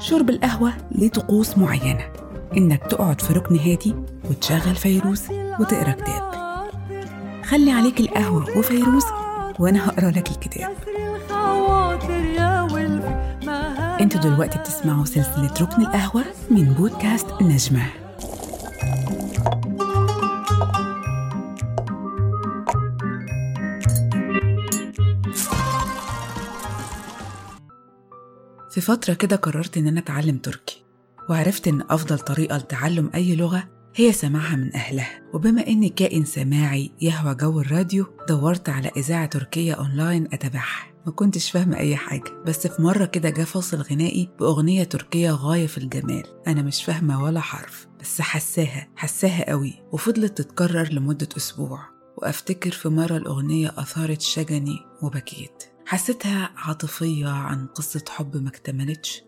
شرب القهوة ليه طقوس معينة. إنك تقعد في ركن هادي وتشغل فيروز وتقرأ كتاب. خلي عليك القهوة وفيروز وأنا هقرأ لك الكتاب. إنتوا دلوقتي بتسمعوا سلسلة ركن القهوة من بودكاست نجمة. في فترة كده قررت إن أنا أتعلم تركي وعرفت إن أفضل طريقة لتعلم أي لغة هي سماعها من أهلها. وبما إني كائن سماعي يهوى جو الراديو دورت على إذاعة تركية أونلاين أتابعها. ما كنتش فاهمة أي حاجة بس في مرة كده جه فاصل غنائي بأغنية تركية غاية في الجمال. أنا مش فاهمة ولا حرف بس حساها حساها قوي وفضلت تتكرر لمدة أسبوع. وأفتكر في مرة الأغنية أثارت شجني وبكيت. حسيتها عاطفية عن قصة حب ما اكتملتش.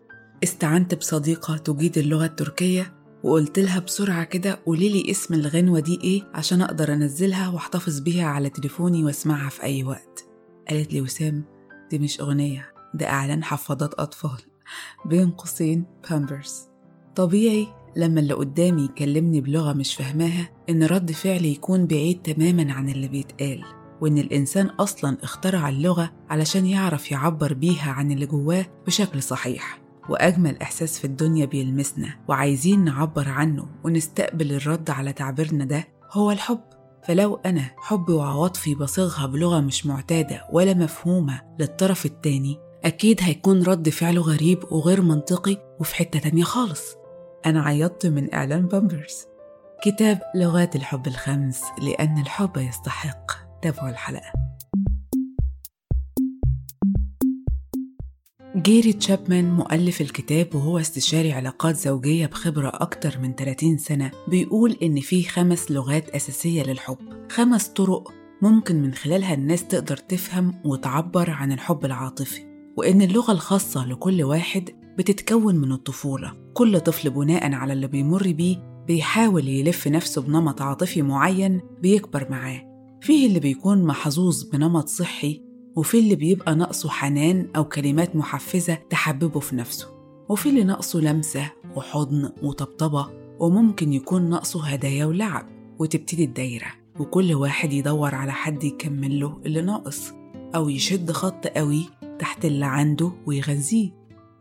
استعنت بصديقة تجيد اللغة التركية وقلت لها بسرعة كده قولي لي اسم الغنوة دي إيه عشان أقدر أنزلها وأحتفظ بيها على تليفوني وأسمعها في أي وقت. قالت لي وسام دي مش أغنية ده إعلان حفاضات أطفال بين قوسين بامبرز طبيعي لما اللي قدامي يكلمني بلغة مش فاهماها إن رد فعلي يكون بعيد تماما عن اللي بيتقال. وإن الإنسان أصلا اخترع اللغة علشان يعرف يعبر بيها عن اللي جواه بشكل صحيح. وأجمل إحساس في الدنيا بيلمسنا وعايزين نعبر عنه ونستقبل الرد على تعبيرنا ده هو الحب. فلو أنا حبي وعواطفي بصيغها بلغة مش معتادة ولا مفهومة للطرف التاني أكيد هيكون رد فعله غريب وغير منطقي وفي حتة تانية خالص. أنا عيطت من إعلان بامبرز. كتاب لغات الحب الخمس لأن الحب يستحق. تابعوا الحلقة. جيري تشابمان مؤلف الكتاب وهو استشاري علاقات زوجية بخبرة أكتر من 30 سنة بيقول إن في خمس لغات أساسية للحب. خمس طرق ممكن من خلالها الناس تقدر تفهم وتعبر عن الحب العاطفي وإن اللغة الخاصة لكل واحد بتتكون من الطفولة. كل طفل بناء على اللي بيمر بيه بيحاول يلف نفسه بنمط عاطفي معين بيكبر معاه. فيه اللي بيكون محظوظ بنمط صحي وفي اللي بيبقى ناقصه حنان أو كلمات محفزة تحببه في نفسه. وفي اللي ناقصه لمسة وحضن وطبطبة وممكن يكون ناقصه هدايا ولعب وتبتدي الدايرة وكل واحد يدور على حد يكمل له اللي ناقص أو يشد خط قوي تحت اللي عنده ويغذيه.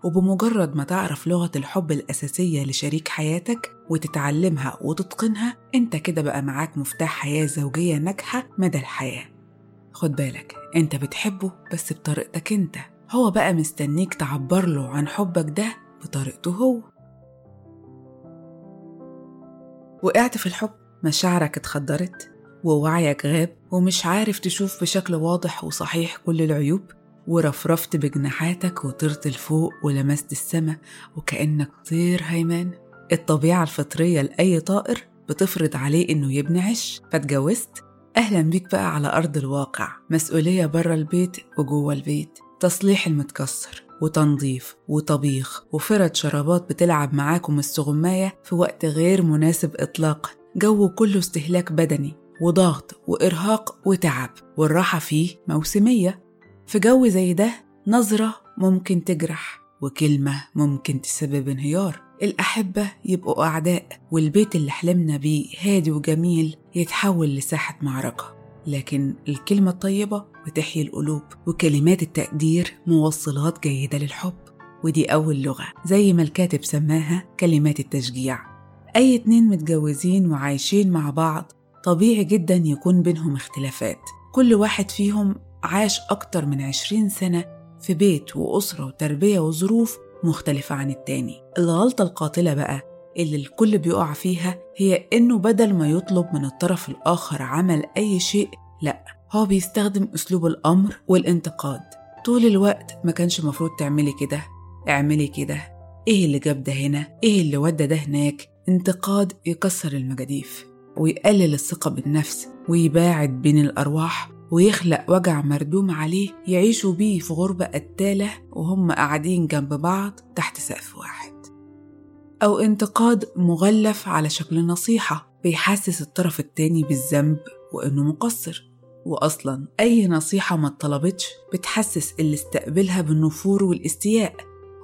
وبمجرد ما تعرف لغة الحب الأساسية لشريك حياتك وتتعلمها وتتقنها أنت كده بقى معاك مفتاح حياة زوجية ناجحة مدى الحياة. خد بالك أنت بتحبه بس بطريقتك أنت. هو بقى مستنيك تعبر له عن حبك ده بطريقته هو. وقعت في الحب مشاعرك اتخدرت ووعيك غاب ومش عارف تشوف بشكل واضح وصحيح كل العيوب. ورفرفت بجناحاتك وطرت لفوق ولمست السما وكأنك طير هيمان. الطبيعة الفطرية لأي طائر بتفرض عليه إنه يبني عش فاتجوزت؟ أهلا بيك بقى على أرض الواقع. مسؤولية برا البيت وجوه البيت. تصليح المتكسر وتنظيف وطبيخ وفرد شرابات بتلعب معاكم السغماية في وقت غير مناسب إطلاقا. جو كله استهلاك بدني وضغط وإرهاق وتعب. والراحة فيه موسمية. في جو زي ده نظرة ممكن تجرح وكلمة ممكن تسبب انهيار. الأحبة يبقوا أعداء والبيت اللي حلمنا بيه هادي وجميل يتحول لساحة معركة. لكن الكلمة الطيبة بتحيي القلوب وكلمات التقدير موصلات جيدة للحب. ودي أول لغة زي ما الكاتب سماها كلمات التشجيع. أي اتنين متجوزين وعايشين مع بعض طبيعي جدا يكون بينهم اختلافات. كل واحد فيهم عاش أكتر من عشرين سنة في بيت وأسرة وتربية وظروف مختلفة عن التاني. الغلطة القاتلة بقى اللي الكل بيقع فيها هي إنه بدل ما يطلب من الطرف الآخر عمل أي شيء لأ هو بيستخدم أسلوب الأمر والانتقاد. طول الوقت ما كانش مفروض تعملي كده اعملي كده. إيه اللي جاب ده هنا؟ إيه اللي ودى ده هناك؟ انتقاد يكسر المجاديف ويقلل الثقة بالنفس ويباعد بين الأرواح ويخلق وجع مردوم عليه يعيشوا بيه في غربة قتالة وهم قاعدين جنب بعض تحت سقف واحد. أو انتقاد مغلف على شكل نصيحة بيحسس الطرف التاني بالذنب وإنه مقصر. وأصلا أي نصيحة ما اتطلبتش بتحسس اللي استقبلها بالنفور والاستياء.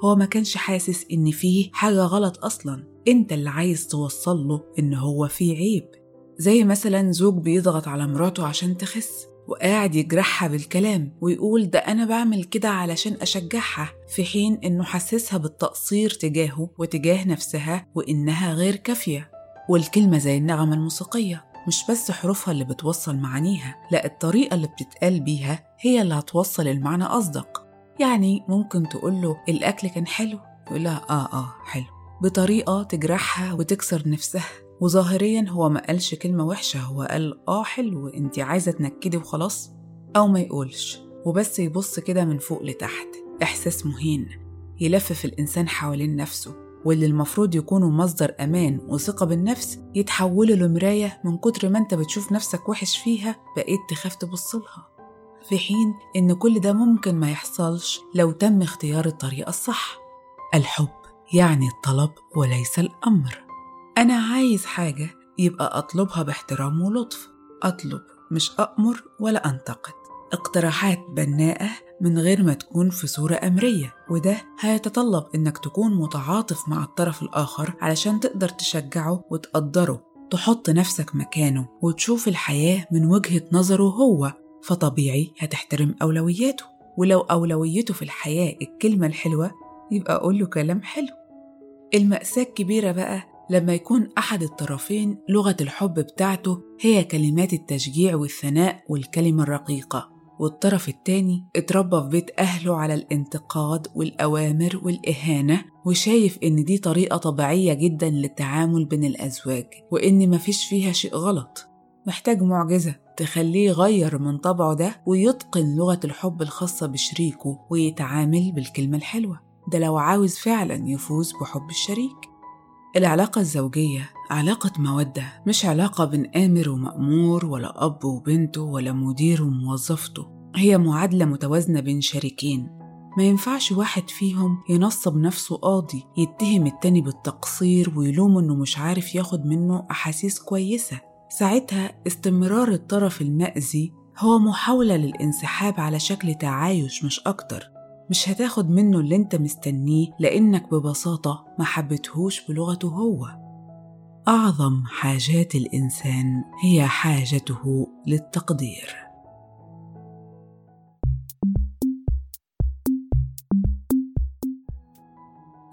هو ما كانش حاسس إن فيه حاجة غلط أصلا. أنت اللي عايز توصل له إن هو فيه عيب. زي مثلا زوج بيضغط على مراته عشان تخس. وقاعد يجرحها بالكلام ويقول ده أنا بعمل كده علشان أشجعها في حين إنه حسسها بالتقصير تجاهه وتجاه نفسها وإنها غير كافية. والكلمة زي النغمة الموسيقية مش بس حروفها اللي بتوصل معانيها لا الطريقة اللي بتتقال بيها هي اللي هتوصل المعنى أصدق. يعني ممكن تقوله الأكل كان حلو يقول لها آه آه حلو. بطريقة تجرحها وتكسر نفسها. وظاهريا هو ما قالش كلمة وحشة هو قال آه حلو أنت عايزة تنكدي وخلاص؟ أو ما يقولش. وبس يبص كده من فوق لتحت. إحساس مهين. يلفف الإنسان حوالين نفسه واللي المفروض يكونوا مصدر أمان وثقة بالنفس يتحولوا لمراية من كتر ما أنت بتشوف نفسك وحش فيها بقيت تخاف تبصلها في حين إن كل ده ممكن ما يحصلش لو تم اختيار الطريقة الصح. الحب يعني الطلب وليس الأمر. أنا عايز حاجة يبقى أطلبها باحترام ولطف. أطلب مش أأمر ولا أنتقد. اقتراحات بناءة من غير ما تكون في صورة أمرية وده هيتطلب إنك تكون متعاطف مع الطرف الآخر علشان تقدر تشجعه وتقدره. تحط نفسك مكانه وتشوف الحياة من وجهة نظره هو فطبيعي هتحترم أولوياته. ولو أولويته في الحياة الكلمة الحلوة يبقى قول له كلام حلو. المأساة الكبيرة بقى لما يكون أحد الطرفين لغة الحب بتاعته هي كلمات التشجيع والثناء والكلمة الرقيقة والطرف التاني اتربى في بيت أهله على الانتقاد والأوامر والإهانة وشايف إن دي طريقة طبيعية جدا للتعامل بين الأزواج وإن مفيش فيها شيء غلط. محتاج معجزة تخليه يغير من طبعه ده ويتقن لغة الحب الخاصة بشريكه ويتعامل بالكلمة الحلوة. ده لو عاوز فعلا يفوز بحب الشريك. العلاقة الزوجية علاقة مودة مش علاقة بين آمر ومأمور ولا أب وبنته ولا مدير وموظفته. هي معادلة متوازنة بين شريكين. ما ينفعش واحد فيهم ينصب نفسه قاضي يتهم التاني بالتقصير ويلوم إنه مش عارف ياخد منه أحاسيس كويسة. ساعتها استمرار الطرف المأذي هو محاولة للانسحاب على شكل تعايش مش أكتر. مش هتاخد منه اللي انت مستنيه لأنك ببساطة ما حبتهوش بلغته هو. أعظم حاجات الإنسان هي حاجته للتقدير.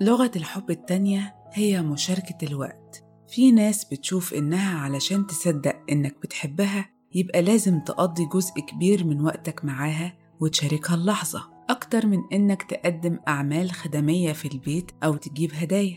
لغة الحب التانية هي مشاركة الوقت. في ناس بتشوف إنها علشان تصدق إنك بتحبها يبقى لازم تقضي جزء كبير من وقتك معاها وتشاركها اللحظة. أكتر من إنك تقدم أعمال خدمية في البيت أو تجيب هدايا.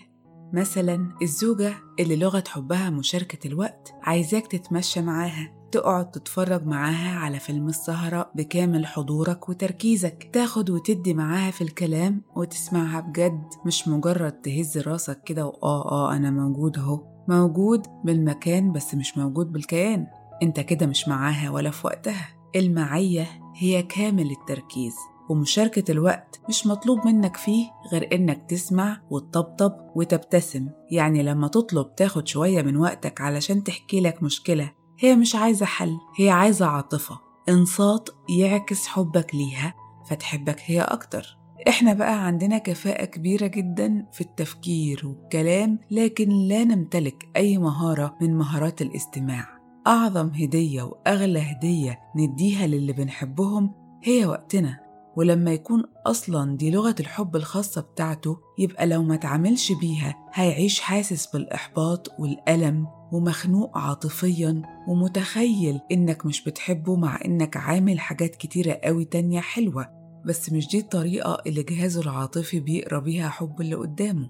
مثلا الزوجة اللي لغة حبها مشاركة الوقت عايزاك تتمشى معاها تقعد تتفرج معاها على فيلم السهرة بكامل حضورك وتركيزك تاخد وتدي معاها في الكلام وتسمعها بجد. مش مجرد تهز راسك كده وآه آه أنا موجود أهو. موجود بالمكان بس مش موجود بالكيان. أنت كده مش معاها ولا في وقتها. المعية هي كامل التركيز. ومشاركة الوقت مش مطلوب منك فيه غير إنك تسمع وتطبطب وتبتسم. يعني لما تطلب تاخد شوية من وقتك علشان تحكي لك مشكلة هي مش عايزة حل هي عايزة عاطفة. إنصات يعكس حبك ليها فتحبك هي أكتر. إحنا بقى عندنا كفاءة كبيرة جدا في التفكير والكلام لكن لا نمتلك أي مهارة من مهارات الاستماع. أعظم هدية وأغلى هدية نديها للي بنحبهم هي وقتنا. ولما يكون أصلا دي لغة الحب الخاصة بتاعته يبقى لو ما تعملش بيها هيعيش حاسس بالإحباط والألم ومخنوق عاطفيا ومتخيل إنك مش بتحبه مع إنك عامل حاجات كتيرة قوي تانية حلوة. بس مش دي الطريقة اللي جهازه العاطفي بيقرأ بيها حب اللي قدامه.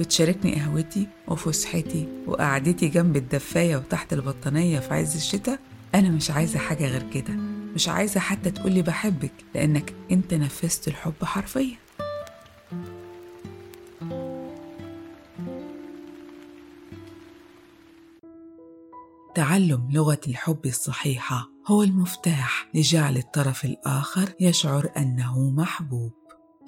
بتشاركني قهوتي وفسحتي وقعدتي جنب الدفاية وتحت البطانية في عز الشتاء أنا مش عايزة حاجة غير كده. مش عايزة حتى تقولي بحبك لأنك أنت نفذت الحب حرفيا. تعلم لغة الحب الصحيحة هو المفتاح لجعل الطرف الآخر يشعر أنه محبوب.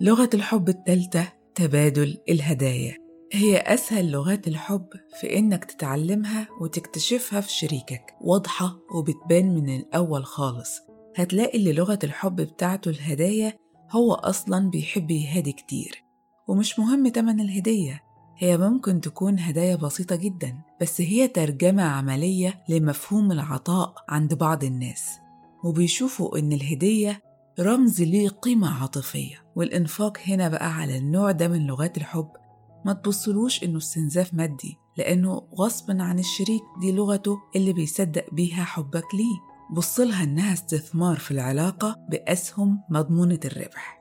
لغة الحب الثالثة تبادل الهدايا. هي أسهل لغات الحب في إنك تتعلمها وتكتشفها في شريكك. واضحة وبتبان من الأول خالص. هتلاقي اللي لغة الحب بتاعته الهدايا هو أصلا بيحب يهادي كتير. ومش مهم تمن الهدية هي ممكن تكون هدايا بسيطة جدا بس هي ترجمة عملية لمفهوم العطاء عند بعض الناس. وبيشوفوا إن الهدية رمز ليه قيمة عاطفية. والإنفاق هنا بقى على النوع ده من لغات الحب. ما تبصلوش إنه استنزاف مادي لأنه غصبا عن الشريك دي لغته اللي بيصدق بيها حبك ليه. بصلها إنها استثمار في العلاقة بأسهم مضمونة الربح.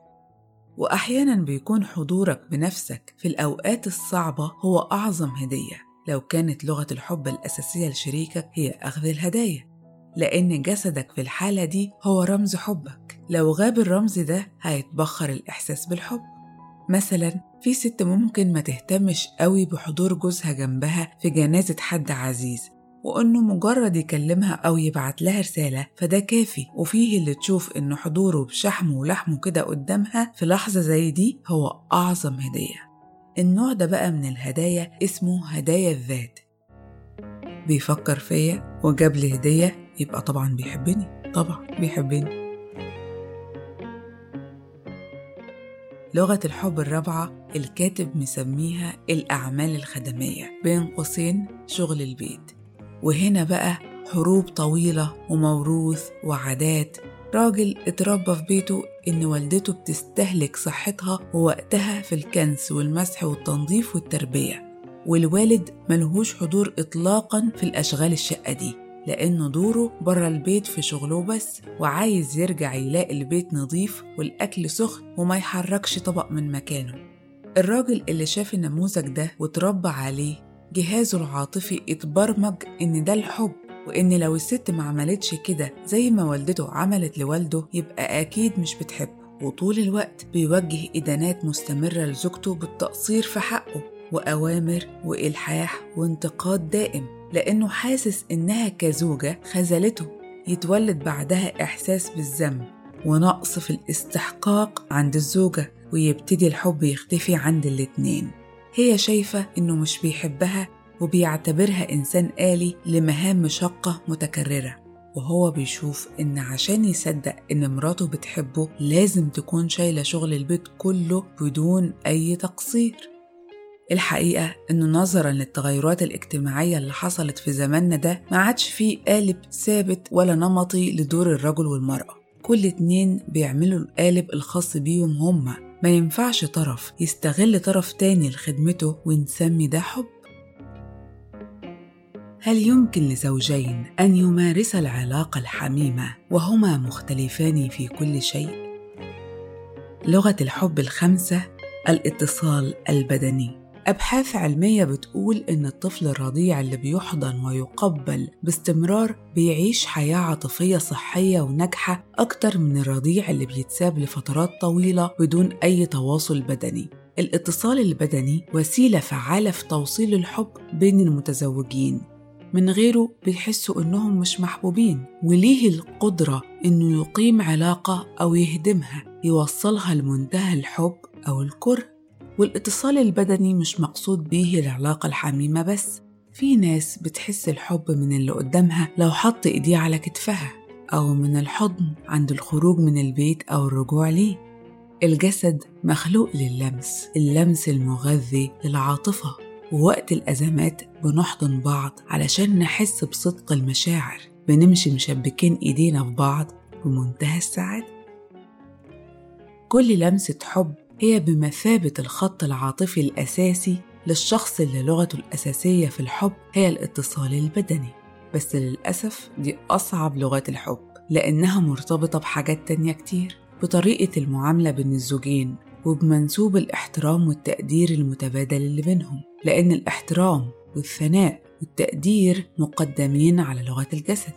وأحيانا بيكون حضورك بنفسك في الأوقات الصعبة هو أعظم هدية لو كانت لغة الحب الأساسية لشريكك هي أخذ الهدايا. لأن جسدك في الحالة دي هو رمز حبك. لو غاب الرمز ده هيتبخر الإحساس بالحب. مثلا في ست ممكن ما تهتمش قوي بحضور جوزها جنبها في جنازة حد عزيز. وإنه مجرد يكلمها أو يبعت لها رسالة فده كافي. وفيه اللي تشوف إنه حضوره بشحمه ولحمه كده قدامها في لحظة زي دي هو أعظم هدية. النوع ده بقى من الهدايا اسمه هدايا الذات. بيفكر فيا وجاب لي هدية يبقى طبعا بيحبني. طبعا بيحبني. لغة الحب الرابعة الكاتب مسميها الأعمال الخدمية بين قوسين شغل البيت. وهنا بقى حروب طويلة وموروث وعادات. راجل اتربى في بيته إن والدته بتستهلك صحتها ووقتها في الكنس والمسح والتنظيف والتربية والوالد ملهوش حضور إطلاقا في الأشغال الشقة دي لأنه دوره بره البيت في شغله بس وعايز يرجع يلاقي البيت نظيف والأكل سخن وما يحركش طبق من مكانه. الراجل اللي شاف النموذج ده وتربى عليه جهازه العاطفي اتبرمج إن ده الحب وإن لو الست ما عملتش كده زي ما والدته عملت لوالده يبقى أكيد مش بتحبه. وطول الوقت بيوجه إدانات مستمرة لزوجته بالتقصير في حقه وأوامر وإلحاح وانتقاد دائم لأنه حاسس إنها كزوجة خذلته يتولد بعدها إحساس بالذنب ونقص في الاستحقاق عند الزوجة ويبتدي الحب يختفي عند الاتنين. هي شايفة إنه مش بيحبها وبيعتبرها إنسان آلي لمهام شاقة متكررة. وهو بيشوف إن عشان يصدق إن مراته بتحبه لازم تكون شايلة شغل البيت كله بدون أي تقصير. الحقيقة إنه نظرا للتغيرات الاجتماعية اللي حصلت في زماننا ده ما عادش فيه قالب ثابت ولا نمطي لدور الرجل والمرأة. كل اتنين بيعملوا القالب الخاص بيهم هما. ما ينفعش طرف يستغل طرف تاني لخدمته ونسمي ده حب هل يمكن لزوجين أن يمارسا العلاقة الحميمة وهما مختلفان في كل شيء؟ لغة الحب الخمسة الاتصال البدني أبحاث علمية بتقول إن الطفل الرضيع اللي بيحضن ويقبل باستمرار بيعيش حياة عاطفية صحية وناجحة أكتر من الرضيع اللي بيتساب لفترات طويلة بدون أي تواصل بدني. الاتصال البدني وسيلة فعالة في توصيل الحب بين المتزوجين. من غيره بيحسوا إنهم مش محبوبين وليه القدرة إنه يقيم علاقة أو يهدمها يوصلها لمنتهى الحب أو الكره؟ والاتصال البدني مش مقصود بيه العلاقة الحميمة بس. في ناس بتحس الحب من اللي قدامها لو حط إيديه على كتفها أو من الحضن عند الخروج من البيت أو الرجوع ليه. الجسد مخلوق للمس اللمس المغذي للعاطفة ووقت الأزمات بنحضن بعض علشان نحس بصدق المشاعر. بنمشي مشبكين إيدينا في بعض بمنتهى السعادة. كل لمسة حب هي بمثابة الخط العاطفي الأساسي للشخص اللي لغته الأساسية في الحب هي الاتصال البدني. بس للأسف دي أصعب لغات الحب لأنها مرتبطة بحاجات تانية كتير بطريقة المعاملة بين الزوجين وبمنسوب الاحترام والتقدير المتبادل اللي بينهم. لأن الاحترام والثناء والتقدير مقدمين على لغة الجسد.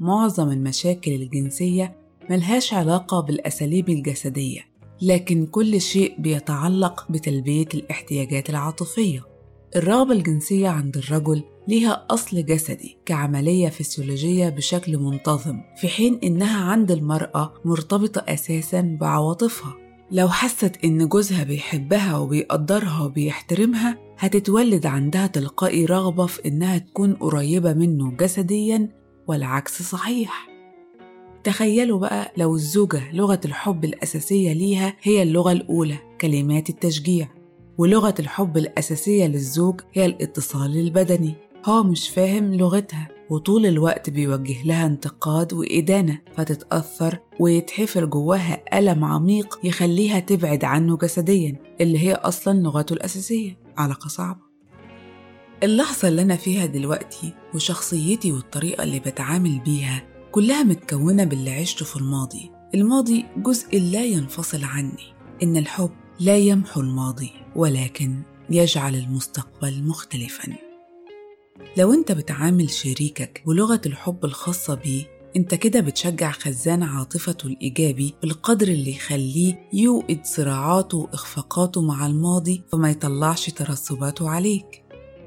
معظم المشاكل الجنسية ملهاش علاقة بالأساليب الجسدية لكن كل شيء بيتعلق بتلبية الاحتياجات العاطفية. الرغبة الجنسية عند الرجل ليها أصل جسدي كعملية فسيولوجية بشكل منتظم في حين إنها عند المرأة مرتبطة أساسا بعواطفها. لو حست إن جوزها بيحبها وبيقدرها وبيحترمها هتتولد عندها تلقائي رغبة في إنها تكون قريبة منه جسديا والعكس صحيح. تخيلوا بقى لو الزوجة لغة الحب الأساسية ليها هي اللغة الأولى كلمات التشجيع. ولغة الحب الأساسية للزوج هي الاتصال البدني. هو مش فاهم لغتها وطول الوقت بيوجه لها انتقاد وإدانة فتتأثر ويتحفر جواها ألم عميق يخليها تبعد عنه جسديا اللي هي أصلا لغته الأساسية. علاقة صعبة. اللحظة اللي أنا فيها دلوقتي وشخصيتي والطريقة اللي بتعامل بيها كلها متكونة باللي عشته في الماضي. الماضي جزء لا ينفصل عني. إن الحب لا يمحو الماضي ولكن يجعل المستقبل مختلفا. لو أنت بتعامل شريكك بلغة الحب الخاصة بيه أنت كده بتشجع خزان عاطفته الإيجابي بالقدر اللي يخليه يوقد صراعاته وإخفاقاته مع الماضي فما يطلعش ترسباته عليك.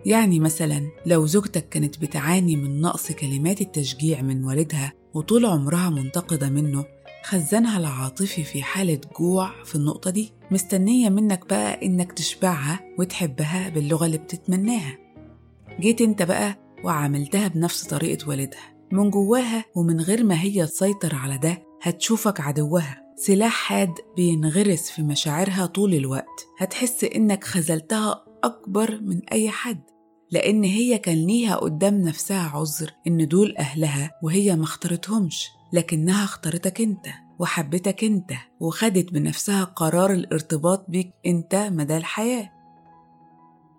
يعني مثلا لو زوجتك كانت بتعاني من نقص كلمات التشجيع من والدها وطول عمرها منتقدة منه خزانها العاطفي في حالة جوع في النقطة دي مستنية منك بقى إنك تشبعها وتحبها باللغة اللي بتتمناها. جيت أنت بقى وعملتها بنفس طريقة والدها. من جواها ومن غير ما هي تسيطر على ده هتشوفك عدوها. سلاح حاد بينغرس في مشاعرها طول الوقت. هتحس إنك خذلتها أكبر من أي حد. لأن هي كان ليها قدام نفسها عذر إن دول أهلها وهي ما اختارتهمش لكنها اختارتك أنت وحبتك أنت وخدت بنفسها قرار الارتباط بيك أنت مدى الحياة.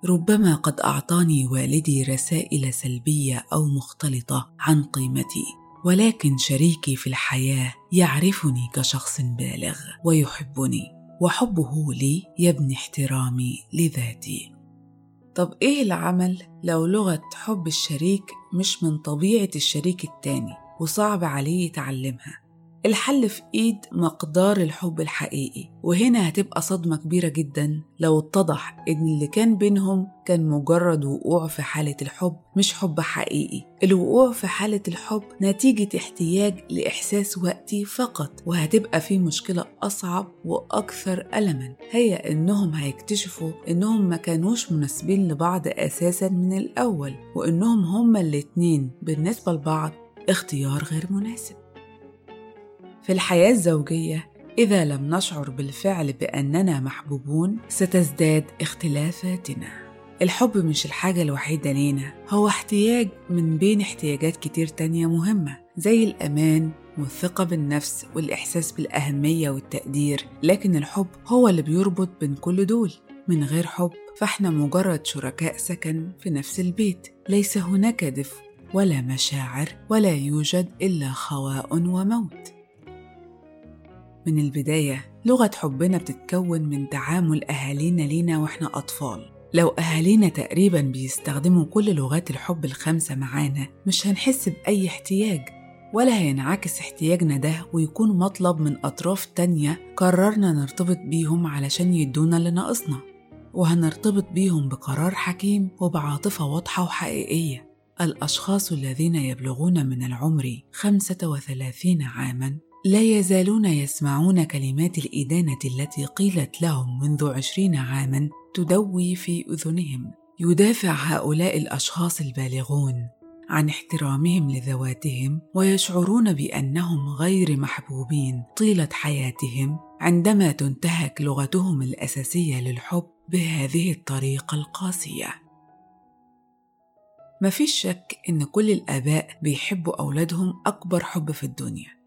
ربما قد أعطاني والدي رسائل سلبية أو مختلطة عن قيمتي ولكن شريكي في الحياة يعرفني كشخص بالغ ويحبني وحبه لي يبني احترامي لذاتي. طب إيه العمل لو لغة حب الشريك مش من طبيعة الشريك التاني وصعب عليه يتعلمها؟ الحل في إيد مقدار الحب الحقيقي وهنا هتبقى صدمة كبيرة جدا لو اتضح إن اللي كان بينهم كان مجرد وقوع في حالة الحب مش حب حقيقي. الوقوع في حالة الحب نتيجة احتياج لإحساس وقتي فقط وهتبقى في مشكلة أصعب وأكثر ألما. هي إنهم هيكتشفوا إنهم ما كانوش مناسبين لبعض أساسا من الأول وإنهم هما الاتنين بالنسبة لبعض اختيار غير مناسب. في الحياة الزوجية إذا لم نشعر بالفعل بأننا محبوبون ستزداد اختلافاتنا. الحب مش الحاجة الوحيدة لينا هو احتياج من بين احتياجات كتير تانية مهمة زي الأمان والثقة بالنفس والإحساس بالأهمية والتقدير لكن الحب هو اللي بيربط بين كل دول. من غير حب فاحنا مجرد شركاء سكن في نفس البيت. ليس هناك دفء ولا مشاعر ولا يوجد إلا خواء وموت. من البداية لغة حبنا بتتكون من تعامل أهالينا لينا وإحنا أطفال. لو أهالينا تقريبا بيستخدموا كل لغات الحب الخمسة معانا مش هنحس بأي احتياج ولا هينعكس احتياجنا ده ويكون مطلب من أطراف تانية قررنا نرتبط بيهم علشان يدونا اللي ناقصنا. وهنرتبط بيهم بقرار حكيم وبعاطفة واضحة وحقيقية. الأشخاص الذين يبلغون من العمر 35 عاماً لا يزالون يسمعون كلمات الإدانة التي قيلت لهم منذ عشرين عاما تدوي في أذنهم. يدافع هؤلاء الأشخاص البالغون عن احترامهم لذواتهم ويشعرون بأنهم غير محبوبين طيلة حياتهم عندما تنتهك لغتهم الأساسية للحب بهذه الطريقة القاسية. مفيش شك إن كل الآباء بيحبوا أولادهم أكبر حب في الدنيا.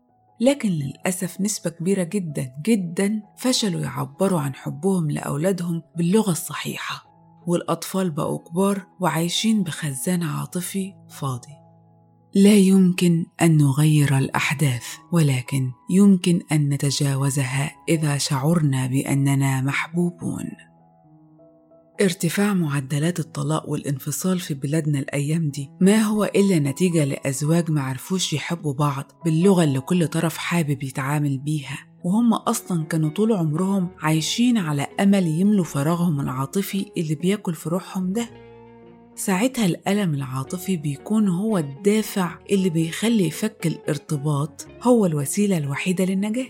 لكن للأسف نسبة كبيرة جدا جدا فشلوا يعبروا عن حبهم لأولادهم باللغة الصحيحة. والأطفال بقوا كبار وعايشين بخزان عاطفي فاضي. لا يمكن أن نغير الأحداث ولكن يمكن أن نتجاوزها إذا شعرنا بأننا محبوبون. ارتفاع معدلات الطلاق والانفصال في بلادنا الأيام دي. ما هو إلا نتيجة لأزواج معرفوش يحبوا بعض باللغة اللي كل طرف حابب يتعامل بيها. وهم أصلا كانوا طول عمرهم عايشين على أمل يملوا فراغهم العاطفي اللي بياكل في روحهم ده. ساعتها الألم العاطفي بيكون هو الدافع اللي بيخلي فك الارتباط هو الوسيلة الوحيدة للنجاة.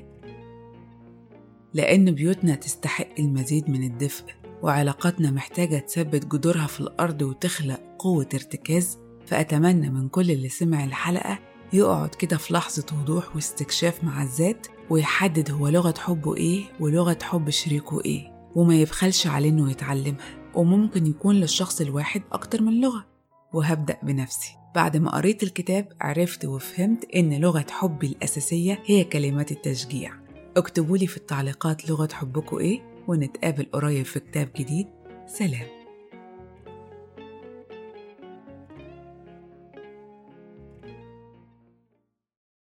لأن بيوتنا تستحق المزيد من الدفء. وعلاقاتنا محتاجة تثبت جذورها في الأرض وتخلق قوة ارتكاز فأتمنى من كل اللي سمع الحلقة يقعد كده في لحظة وضوح واستكشاف مع الذات ويحدد هو لغة حبه إيه ولغة حب شريكه إيه وما يبخلش عليه إنه يتعلمها وممكن يكون للشخص الواحد أكتر من لغة. وهبدأ بنفسي. بعد ما قريت الكتاب عرفت وفهمت إن لغة حبي الأساسية هي كلمات التشجيع. اكتبوا لي في التعليقات لغة حبكم إيه؟ ونتقابل قريب في كتاب جديد. سلام.